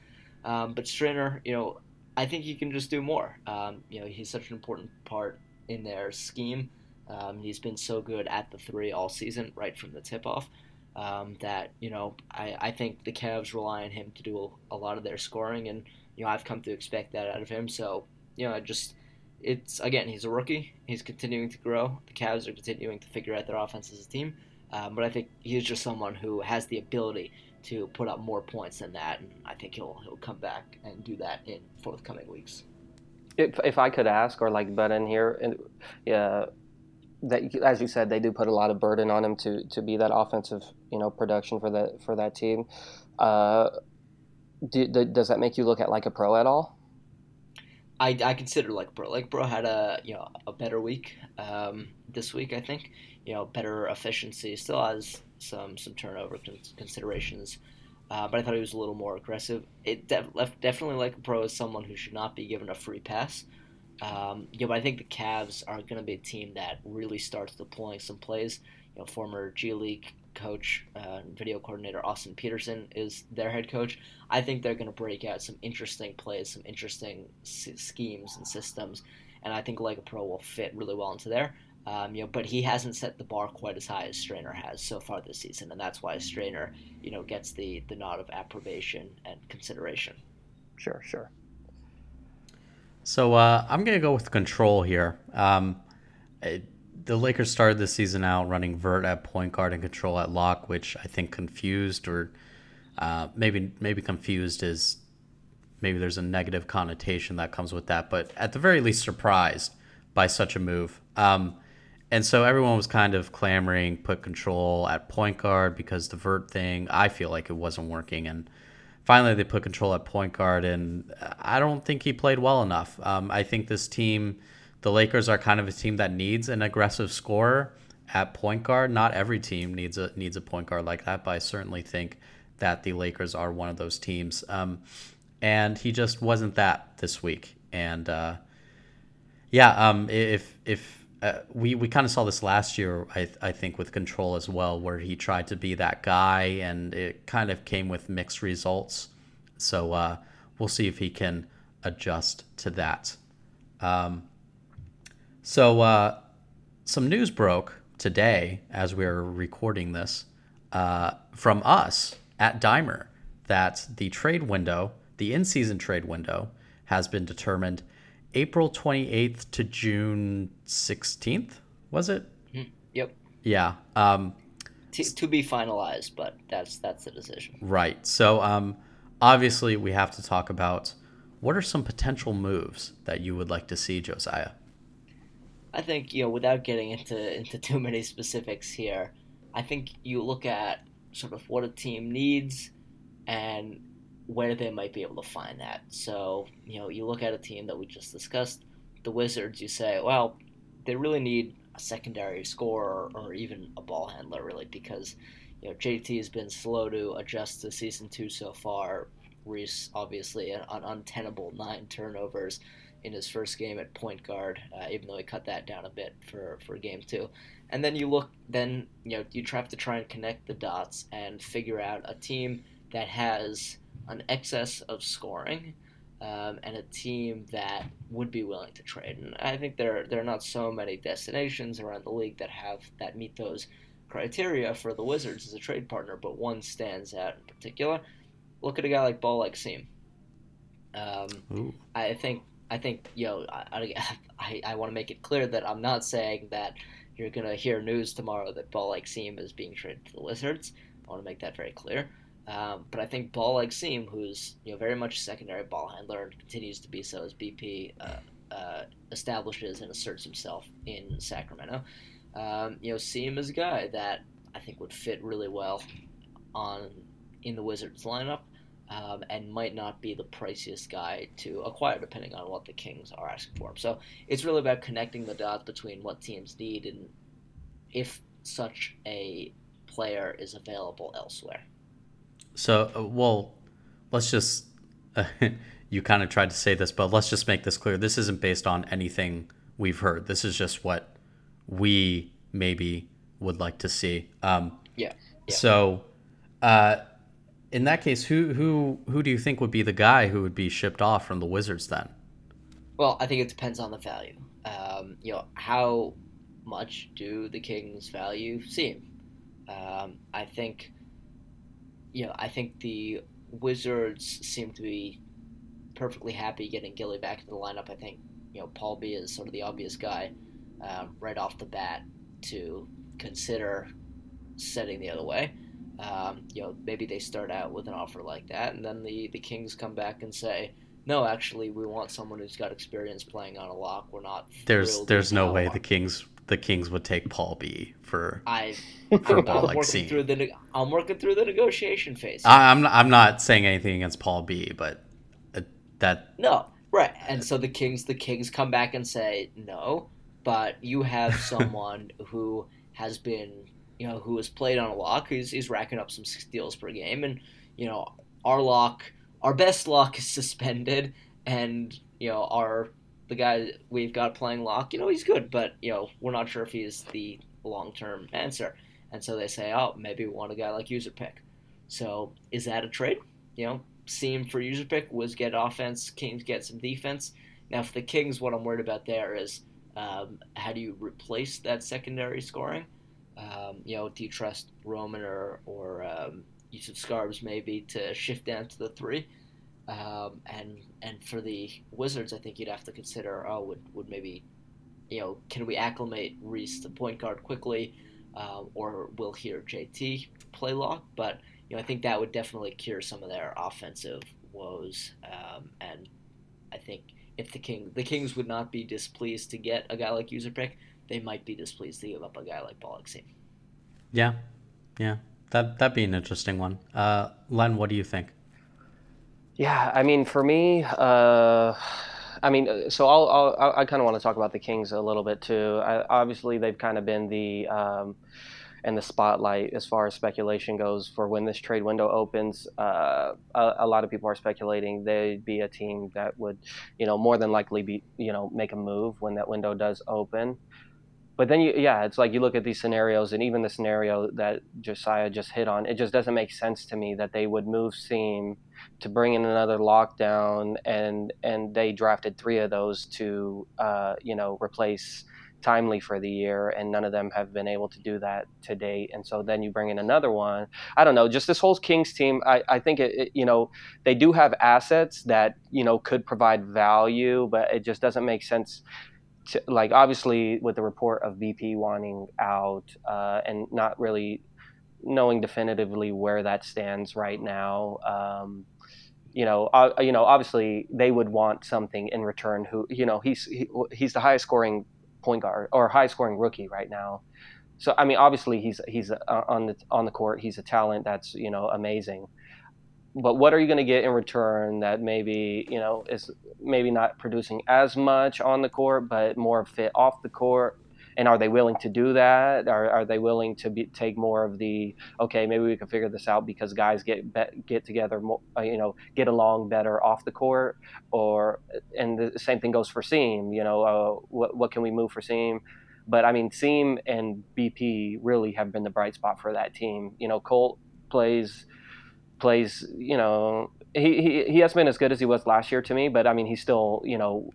Um, but Strainer, you know, I think he can just do more. Um, you know, he's such an important part in their scheme. Um, he's been so good at the three all season, right from the tip off, um, that, you know, I, I think the Cavs rely on him to do a, a lot of their scoring. And, you know, I've come to expect that out of him. So, you know, I just it's again he's a rookie. He's continuing to grow. The Cavs are continuing to figure out their offense as a team. Um, but I think he's just someone who has the ability to put up more points than that, and I think he'll he'll come back and do that in forthcoming weeks. If, if I could ask or like butt in here, and yeah, that as you said, they do put a lot of burden on him to to be that offensive you know production for that for that team. Uh, do, does that make you look at like a pro at all? I, I consider like bro like bro had a you know a better week um, this week I think. You know better efficiency still has some some turnover considerations uh, but I thought he was a little more aggressive. It def- definitely like pro is someone who should not be given a free pass um, know but I think the Cavs are going to be a team that really starts deploying some plays. You know former G League coach, uh, video coordinator Austin Peterson is their head coach. I think they're going to break out some interesting plays, some interesting s- schemes and systems, and I think Lega Pro will fit really well into there. Um, you know, but he hasn't set the bar quite as high as Strainer has so far this season, and that's why Strainer, you know, gets the the nod of approbation and consideration. Sure, sure. So uh, I'm gonna go with control here. Um, it, the Lakers started the season out running Vert at point guard and control at lock, which I think confused or uh, maybe maybe confused is maybe there's a negative connotation that comes with that, but at the very least surprised by such a move. Um, and so everyone was kind of clamoring put control at point guard because the vert thing I feel like it wasn't working and finally they put control at point guard and I don't think he played well enough. Um, I think this team the Lakers are kind of a team that needs an aggressive scorer at point guard. Not every team needs a needs a point guard like that, but I certainly think that the Lakers are one of those teams. Um, and he just wasn't that this week. And uh, yeah, um, if if uh, we we kind of saw this last year, I I think with control as well, where he tried to be that guy, and it kind of came with mixed results. So uh, we'll see if he can adjust to that. Um, so, uh, some news broke today as we are recording this uh, from us at Dimer that the trade window, the in season trade window, has been determined April 28th to June 16th, was it? Mm, yep. Yeah. Um, to, to be finalized, but that's that's the decision. Right. So um, obviously, we have to talk about what are some potential moves that you would like to see, Josiah. I think you know without getting into into too many specifics here, I think you look at sort of what a team needs and where they might be able to find that. So you know you look at a team that we just discussed, the Wizards. You say, well, they really need a secondary scorer or even a ball handler, really, because you know JT has been slow to adjust to season two so far. Reese obviously an, an untenable nine turnovers in his first game at point guard, uh, even though he cut that down a bit for, for game two. And then you look, then you know you have to try and connect the dots and figure out a team that has an excess of scoring um, and a team that would be willing to trade. And I think there there are not so many destinations around the league that have that meet those criteria for the Wizards as a trade partner, but one stands out in particular. Look at a guy like Ball like Seam. Um, I think I think know I I, I want to make it clear that I'm not saying that you're gonna hear news tomorrow that Ball Seam is being traded to the Wizards. I want to make that very clear. Um, but I think Ball Seam, who's you know very much a secondary ball handler and continues to be so as BP uh, uh, establishes and asserts himself in Sacramento. Um, you know, Seam is a guy that I think would fit really well on in the Wizards lineup um, and might not be the priciest guy to acquire depending on what the Kings are asking for him. So it's really about connecting the dots between what teams need and if such a player is available elsewhere. So, uh, well, let's just. Uh, you kind of tried to say this, but let's just make this clear. This isn't based on anything we've heard. This is just what we maybe would like to see. Um, yeah. yeah. So, uh, in that case, who who who do you think would be the guy who would be shipped off from the Wizards then? Well, I think it depends on the value. Um, you know, how much do the Kings value Seam? Um, I think, you know, I think the Wizards seem to be perfectly happy getting Gilly back into the lineup. I think you know Paul B is sort of the obvious guy uh, right off the bat to consider setting the other way. Um, you know, maybe they start out with an offer like that, and then the the Kings come back and say, "No, actually, we want someone who's got experience playing on a lock. We're not." There's there's no way the Kings the Kings would take Paul B for I for I'm, Paul I'm like working through the I'm working through the negotiation phase. I, I'm not, I'm not saying anything against Paul B, but uh, that No, right. And so the Kings, the Kings come back and say no, but you have someone who has been, you know, who has played on a lock. He's he's racking up some steals per game, and you know, our lock, our best lock is suspended, and you know, our the guy we've got playing lock, you know, he's good, but you know, we're not sure if he's the long term answer. And so they say, oh, maybe we want a guy like user pick. So is that a trade? You know, seam for user pick was get offense, Kings get some defense. Now for the Kings, what I'm worried about there is um, how do you replace that secondary scoring? Um, you know, do you trust Roman or or um, Yusuf Scarbs maybe to shift down to the three? Um, and and for the Wizards, I think you'd have to consider, oh, would, would maybe, you know, can we acclimate Reese to point guard quickly, uh, or will here JT play lock? But you know, I think that would definitely cure some of their offensive woes. Um, and I think if the King the Kings would not be displeased to get a guy like user pick, they might be displeased to give up a guy like Ball like Seam. yeah, yeah, that that'd be an interesting one. Uh, Len, what do you think? Yeah, I mean, for me, uh, I mean, uh, so I'll, I'll I kind of want to talk about the Kings a little bit too. I, obviously, they've kind of been the um, in the spotlight as far as speculation goes for when this trade window opens. Uh, a, a lot of people are speculating they'd be a team that would, you know, more than likely be, you know, make a move when that window does open. But then you, yeah, it's like you look at these scenarios, and even the scenario that Josiah just hit on, it just doesn't make sense to me that they would move Seam to bring in another lockdown, and and they drafted three of those to, uh, you know, replace timely for the year, and none of them have been able to do that to date. And so then you bring in another one. I don't know, just this whole Kings team. I, I think it, it, you know, they do have assets that you know could provide value, but it just doesn't make sense. To, like obviously with the report of BP wanting out uh, and not really knowing definitively where that stands right now. Um, you know, uh, you know, obviously they would want something in return. Who, you know, he's he, he's the highest scoring point guard or high scoring rookie right now. So I mean, obviously he's he's uh, on the on the court. He's a talent that's you know amazing. But what are you going to get in return that maybe you know is maybe not producing as much on the court, but more fit off the court? And are they willing to do that? Are, are they willing to be, take more of the okay? Maybe we can figure this out because guys get get together, more, you know, get along better off the court. Or and the same thing goes for Seam. You know, uh, what what can we move for Seam? But I mean, Seam and BP really have been the bright spot for that team. You know, Colt plays plays. You know, he, he he hasn't been as good as he was last year to me, but I mean, he's still you know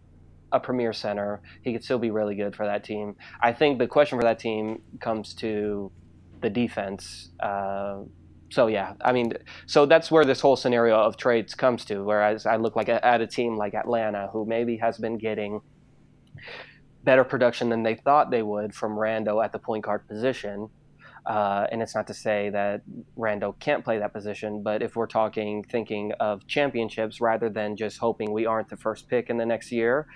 a premier center. He could still be really good for that team. I think the question for that team comes to the defense. Uh, so yeah, I mean, so that's where this whole scenario of trades comes to. Whereas I look like a, at a team like Atlanta, who maybe has been getting better production than they thought they would from Rando at the point guard position. Uh, and it's not to say that Randall can't play that position, but if we're talking thinking of championships rather than just hoping we aren't the first pick in the next year,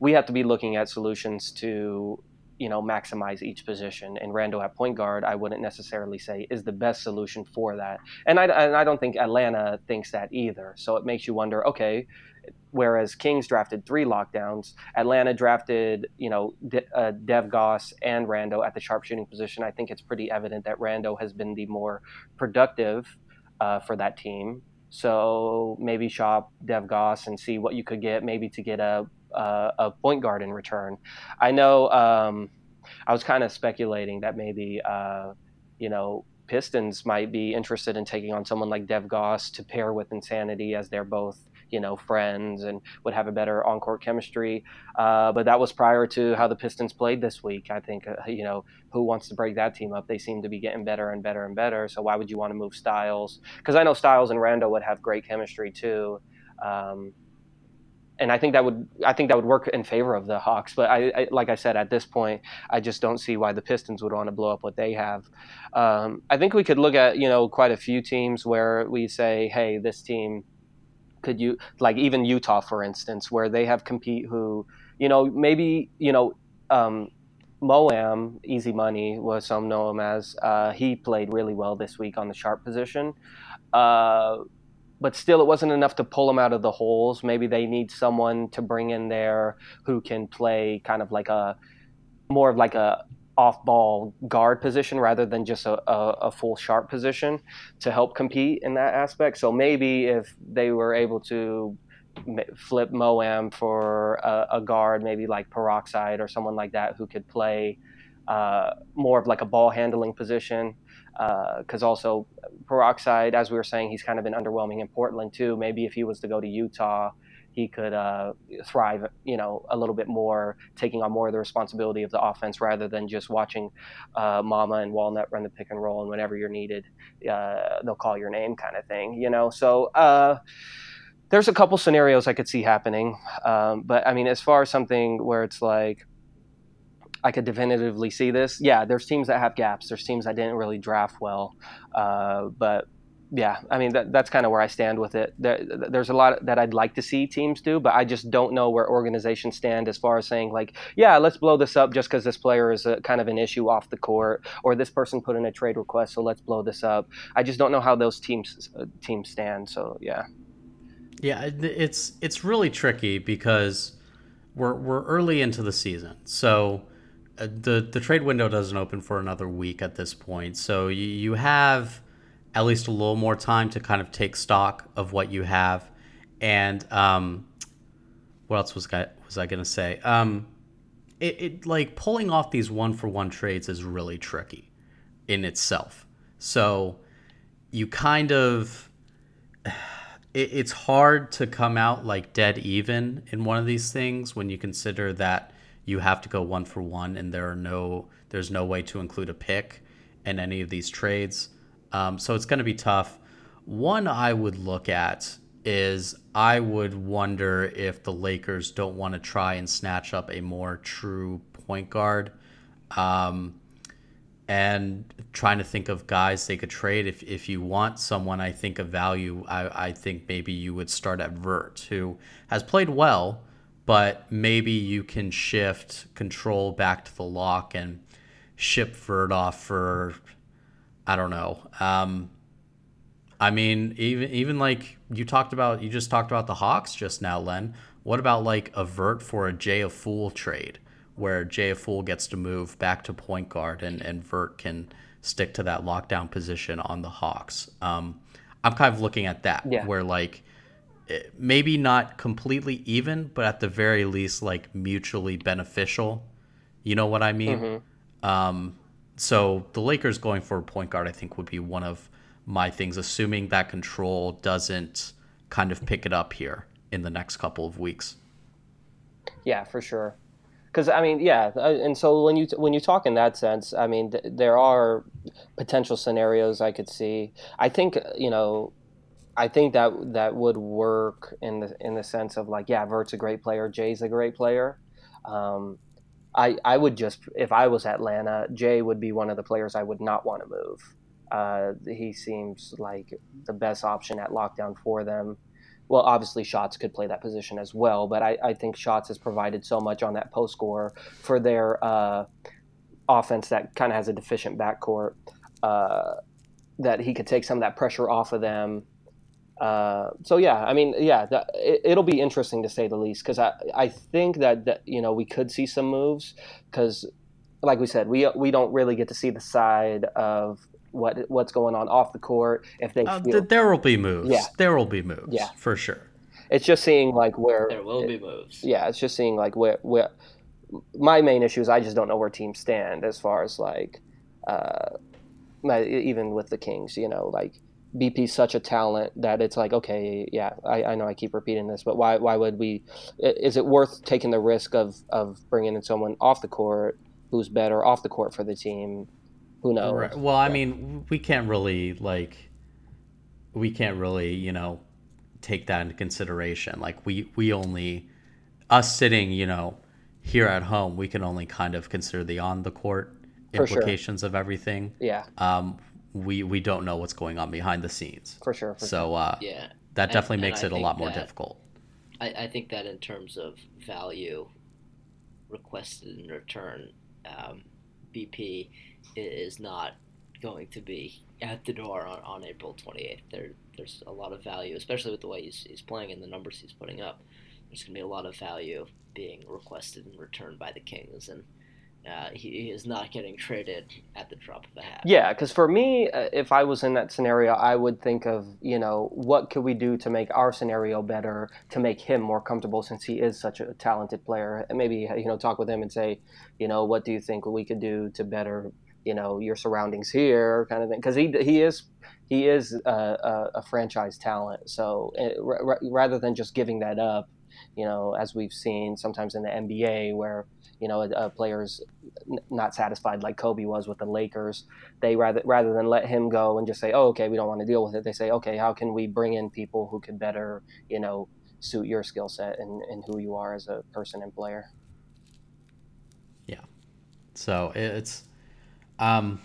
we have to be looking at solutions to you know maximize each position. And Randall at point guard I wouldn't necessarily say is the best solution for that. And I, and I don't think Atlanta thinks that either. So it makes you wonder okay whereas Kings drafted three lockdowns. Atlanta drafted you know De, uh, Dev Goss and Rando at the sharpshooting position. I think it's pretty evident that Rando has been the more productive uh, for that team. So maybe shop Dev Goss and see what you could get maybe to get a a point guard in return. I know um, I was kind of speculating that maybe uh, you know Pistons might be interested in taking on someone like Dev Goss to pair with Insanity as they're both you know friends and would have a better on-court chemistry. Uh, but that was prior to how the Pistons played this week. I think uh, you know who wants to break that team up? They seem to be getting better and better and better. So why would you want to move Styles? Because I know Styles and Randall would have great chemistry too. Um, and I think that would I think that would work in favor of the Hawks. But I, I, like I said, at this point, I just don't see why the Pistons would want to blow up what they have. Um, I think we could look at you know quite a few teams where we say, hey, this team could you like even Utah for instance, where they have compete who you know maybe you know. Um, Moam, Easy Money, was some know him as. Uh, he played really well this week on the sharp position. Uh, but still, it wasn't enough to pull them out of the holes. Maybe they need someone to bring in there who can play kind of like a more of like a off-ball guard position rather than just a, a, a, full sharp position to help compete in that aspect. So maybe if they were able to flip Moam for a, a guard, maybe like Peroxide or someone like that who could play uh, more of like a ball handling position because uh, also Peroxide, as we were saying, he's kind of been underwhelming in Portland too. Maybe if he was to go to Utah, he could uh, thrive, you know, a little bit more, taking on more of the responsibility of the offense rather than just watching uh, Mama and Walnut run the pick and roll, and whenever you're needed, uh, they'll call your name, kind of thing, you know. So uh, there's a couple scenarios I could see happening, um, but I mean, as far as something where it's like I could definitively see this. Yeah, there's teams that have gaps. There's teams that didn't really draft well, uh, but yeah, I mean that, that's kind of where I stand with it. There, there's a lot that I'd like to see teams do, but I just don't know where organizations stand as far as saying like, yeah, let's blow this up just because this player is a, kind of an issue off the court, or this person put in a trade request, so let's blow this up. I just don't know how those teams uh, teams stand. So yeah, yeah, it's it's really tricky because we're we're early into the season, so uh, the the trade window doesn't open for another week at this point, so you, you have at least a little more time to kind of take stock of what you have, and um, what else was I was I gonna say? Um, it, it like pulling off these one for one trades is really tricky in itself. So you kind of it, it's hard to come out like dead even in one of these things when you consider that you have to go one for one, and there are no there's no way to include a pick in any of these trades. Um, so it's going to be tough. One I would look at is I would wonder if the Lakers don't want to try and snatch up a more true point guard. Um, and trying to think of guys they could trade. If, if you want someone I think of value, I, I think maybe you would start at Vert, who has played well, but maybe you can shift control back to the lock and ship Vert off for I don't know. Um, I mean, even even like you talked about, you just talked about the Hawks just now, Len. What about like a Vert for a Jay a Fool trade, where Jay a Fool gets to move back to point guard and and Vert can stick to that lockdown position on the Hawks. Um, I'm kind of looking at that, yeah. where like maybe not completely even, but at the very least, like mutually beneficial. You know what I mean? Mm-hmm. Um, so the Lakers going for a point guard, I think, would be one of my things, assuming that control doesn't kind of pick it up here in the next couple of weeks. Yeah, for sure. Because I mean, yeah, uh, and so when you when you talk in that sense, I mean, th- there are potential scenarios I could see. I think you know I think that that would work in the in the sense of like, yeah, Vert's a great player, Jay's a great player. Um, I I would just if I was Atlanta, Jay would be one of the players I would not want to move. Uh, he seems like the best option at lockdown for them. Well, obviously, Shots could play that position as well, but I, I think Shots has provided so much on that post score for their uh, offense that kind of has a deficient backcourt uh, that he could take some of that pressure off of them uh, so yeah, I mean, yeah, that, it, will be interesting to say the least because I I think that, that you know we could see some moves because, like we said, we we don't really get to see the side of what what's going on off the court if they uh, feel, there will be moves. Yeah, there will be moves. Yeah, for sure. It's just seeing like where there will it, be moves. Yeah, it's just seeing like where where my main issue is I just don't know where teams stand as far as like uh, even with the Kings, you know, like BP's such a talent that it's like, okay, yeah, I, I know I keep repeating this, but why why would we? Is it worth taking the risk of of bringing in someone off the court who's better off the court for the team? Who knows? Right. Well, I mean, we can't really like, we can't really, you know, take that into consideration. Like we we only us sitting, you know, here at home, we can only kind of consider the on the court For sure. implications of everything. Yeah, Um, we we don't know what's going on behind the scenes. for sure. For sure. So uh, Yeah. that definitely and makes I it a think lot more that- difficult. I, I think that in terms of value requested in return, um, BP is not going to be at the door on, on April 28th. There, there's a lot of value, especially with the way he's, he's playing and the numbers he's putting up. There's going to be a lot of value being requested in return by the Kings, and uh, he, is not getting traded at the drop of a hat. Yeah, because for me, uh, if I was in that scenario, I would think of, you know, what could we do to make our scenario better, to make him more comfortable since he is such a talented player. And maybe, you know, talk with him and say, you know, what do you think we could do to better, you know, your surroundings here, kind of thing. Because he, he is he is a, a, a franchise talent. So it, r- rather than just giving that up, you know, as we've seen sometimes in the NBA where, you know, a, a player's not satisfied like Kobe was with the Lakers. They rather rather than let him go and just say, "Oh, okay, we don't want to deal with it." They say, "Okay, how can we bring in people who could better, you know, suit your skill set and, and who you are as a person and player?" Yeah. So it's um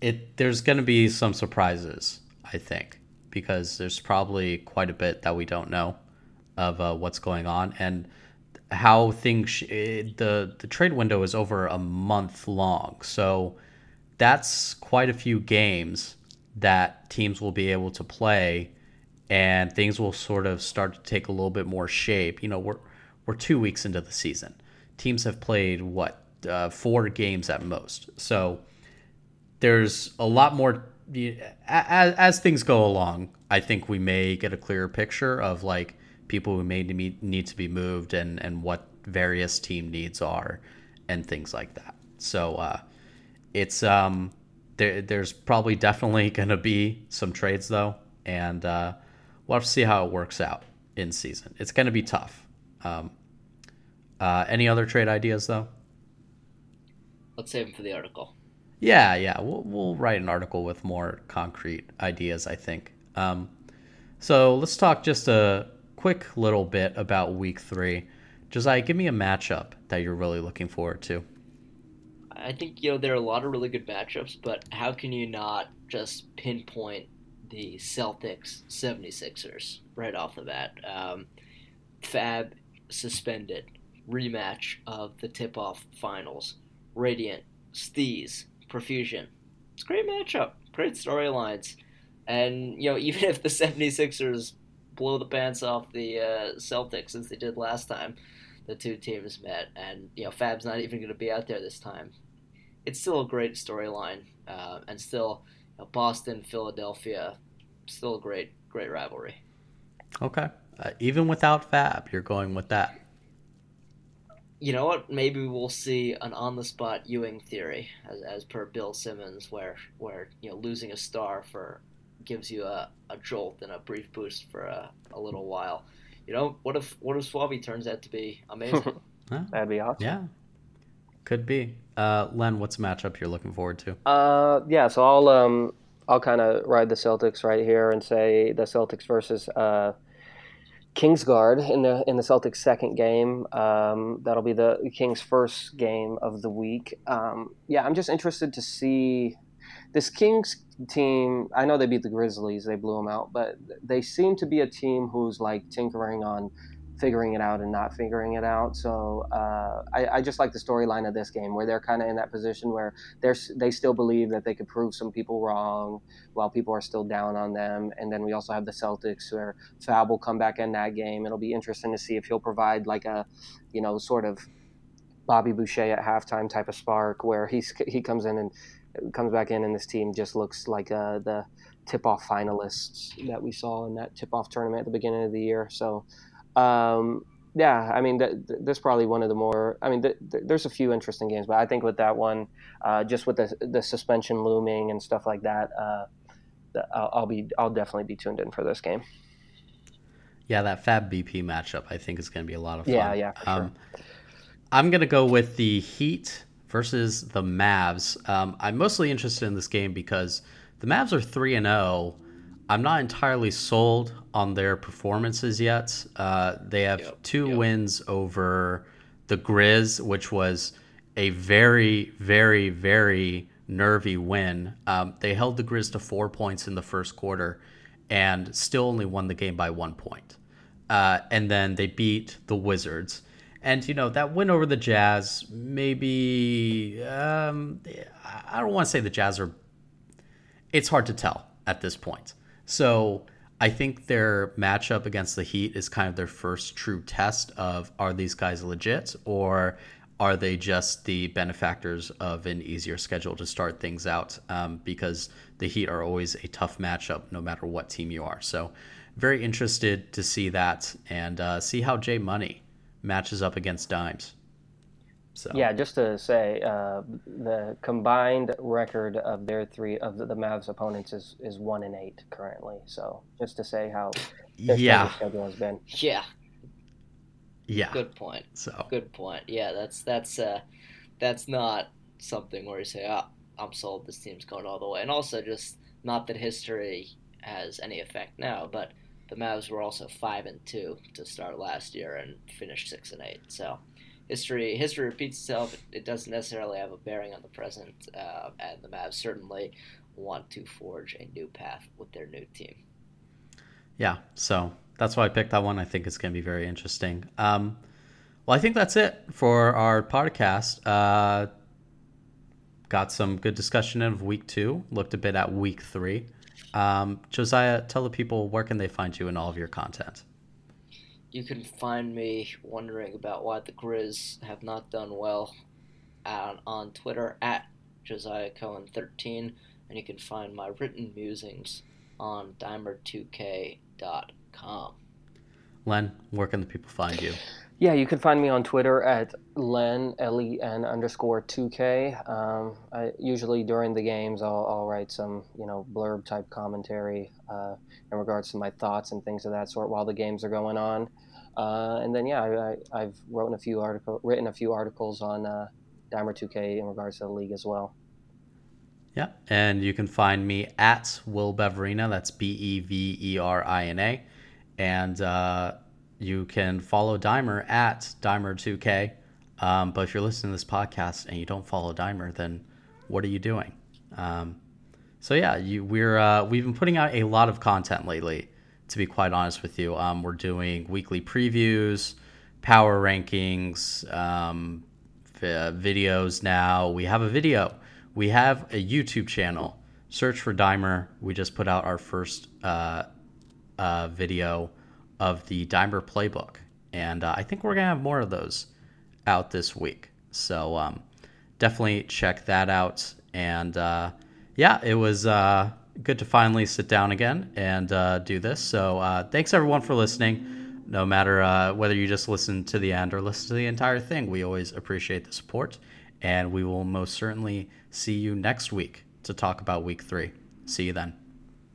it there's going to be some surprises, I think, because there's probably quite a bit that we don't know of uh, what's going on and how things sh- the the trade window is over a month long. So that's quite a few games that teams will be able to play and things will sort of start to take a little bit more shape. You know, we're we're 2 weeks into the season. Teams have played what uh, four games at most. So there's a lot more as, as things go along. I think we may get a clearer picture of like people who may need to be moved and and what various team needs are and things like that. So uh, it's um there, there's probably definitely going to be some trades though, and uh, we'll have to see how it works out in season. It's going to be tough. Um, uh, any other trade ideas though? Let's save them for the article. Yeah, yeah, we'll we'll write an article with more concrete ideas. I think. Um, so let's talk just a quick little bit about Week Three. Josiah, give me a matchup that you're really looking forward to. I think you know there are a lot of really good matchups, but how can you not just pinpoint the Celtics 76ers right off the bat? Um, Fab suspended rematch of the tip-off finals. Radiant, Steez, Profusion. It's a great matchup, great storylines, and you know even if the 76ers blow the pants off the uh, Celtics as they did last time, the two teams met, and you know Fab's not even going to be out there this time it's still a great storyline, uh, and still you know, Boston, Philadelphia, still a great, great rivalry. Okay, uh, even without Fab, you're going with that. You know what? Maybe we'll see an on-the-spot Ewing theory, as, as per Bill Simmons, where where you know losing a star for gives you a, a jolt and a brief boost for a, a little while. You know, what if what if Suave turns out to be amazing? That'd be awesome. Yeah, could be. Uh, Len, what's a matchup you're looking forward to? Uh, yeah. So I'll um I'll kind of ride the Celtics right here and say the Celtics versus uh, Kingsguard in the in the Celtics second game. Um, that'll be the Kings' first game of the week. Um, yeah, I'm just interested to see this Kings team. I know they beat the Grizzlies; they blew them out, but they seem to be a team who's like tinkering on figuring it out and not figuring it out. So uh, I, I, just like the storyline of this game where they're kind of in that position where they're they still believe that they could prove some people wrong while people are still down on them. And then we also have the Celtics where Fab will come back in that game. It'll be interesting to see if he'll provide like a, you know, sort of Bobby Boucher at halftime type of spark where he's he comes in and comes back in and this team just looks like uh, the tip-off finalists that we saw in that tip-off tournament at the beginning of the year. So um, yeah, I mean, th- th- there's probably one of the more. I mean, th- there's a few interesting games, but I think with that one, uh, just with the the suspension looming and stuff like that, uh, I'll, I'll, be I'll definitely be tuned in for this game. Yeah, that Fab BP matchup I think is going to be a lot of fun. Yeah, yeah, for um, sure. I'm going to go with the Heat versus the Mavs. Um, I'm mostly interested in this game because the Mavs are three and zero. I'm not entirely sold on their performances yet. Uh, they have Yep, two yep. wins over the Grizz, which was a very, very, very nervy win. Um, they held the Grizz to four points in the first quarter and still only won the game by one point. Uh, and then they beat the Wizards. And, you know, that win over the Jazz, maybe, um, I don't want to say the Jazz are it's hard to tell at this point. So I think their matchup against the Heat is kind of their first true test of are these guys legit or are they just the benefactors of an easier schedule to start things out? Um, because the Heat are always a tough matchup no matter what team you are. So very interested to see that and uh, see how Jay Money matches up against Dimes. So Yeah, just to say, uh, the combined record of their three of the, the Mavs opponents is, is one and eight currently. So just to say how their yeah, schedule has been. Yeah, yeah. good point. So Good point. Yeah, that's that's uh, that's not something where you say, "Ah, I'm sold. This team's going all the way." And also, just not that history has any effect now, but the Mavs were also five and two to start last year and finished six and eight. So history history repeats itself. It doesn't necessarily have a bearing on the present, uh, and the Mavs certainly want to forge a new path with their new team. yeah, so that's why I picked that one. I think it's going to be very interesting. Um, well, I think that's it for our podcast. Uh, got some good discussion of week two. Looked a bit at week three. Um, Josiah, tell the people where can they find you and all of your content. You can find me wondering about why the Grizz have not done well on, on Twitter at Josiah Cohen 13, and you can find my written musings on Dimer2K.com. Len, where can the people find you? Yeah, you can find me on Twitter at len l e n underscore two k. Um, I, usually during the games, I'll, I'll write some you know blurb type commentary uh, in regards to my thoughts and things of that sort while the games are going on. Uh, and then yeah, I, I've written a few article written a few articles on uh, Dimer two k in regards to the league as well. Yeah, and you can find me at Will Beverina. That's B E V E R I N A, and uh, you can follow Dimer at Dimer2K. Um, but if you're listening to this podcast and you don't follow Dimer, then what are you doing? Um, so yeah, you, we're uh, we've been putting out a lot of content lately. To be quite honest with you, um, we're doing weekly previews, power rankings, um, v- videos. Now we have a video. We have a YouTube channel. Search for Dimer. We just put out our first uh, uh, video of the Dimer playbook, and uh, I think we're gonna have more of those out this week. So um, definitely check that out. And uh, yeah, it was uh, good to finally sit down again and uh, do this. So uh, thanks everyone for listening. No matter uh, whether you just listen to the end or listen to the entire thing, we always appreciate the support. And we will most certainly see you next week to talk about week three. See you then.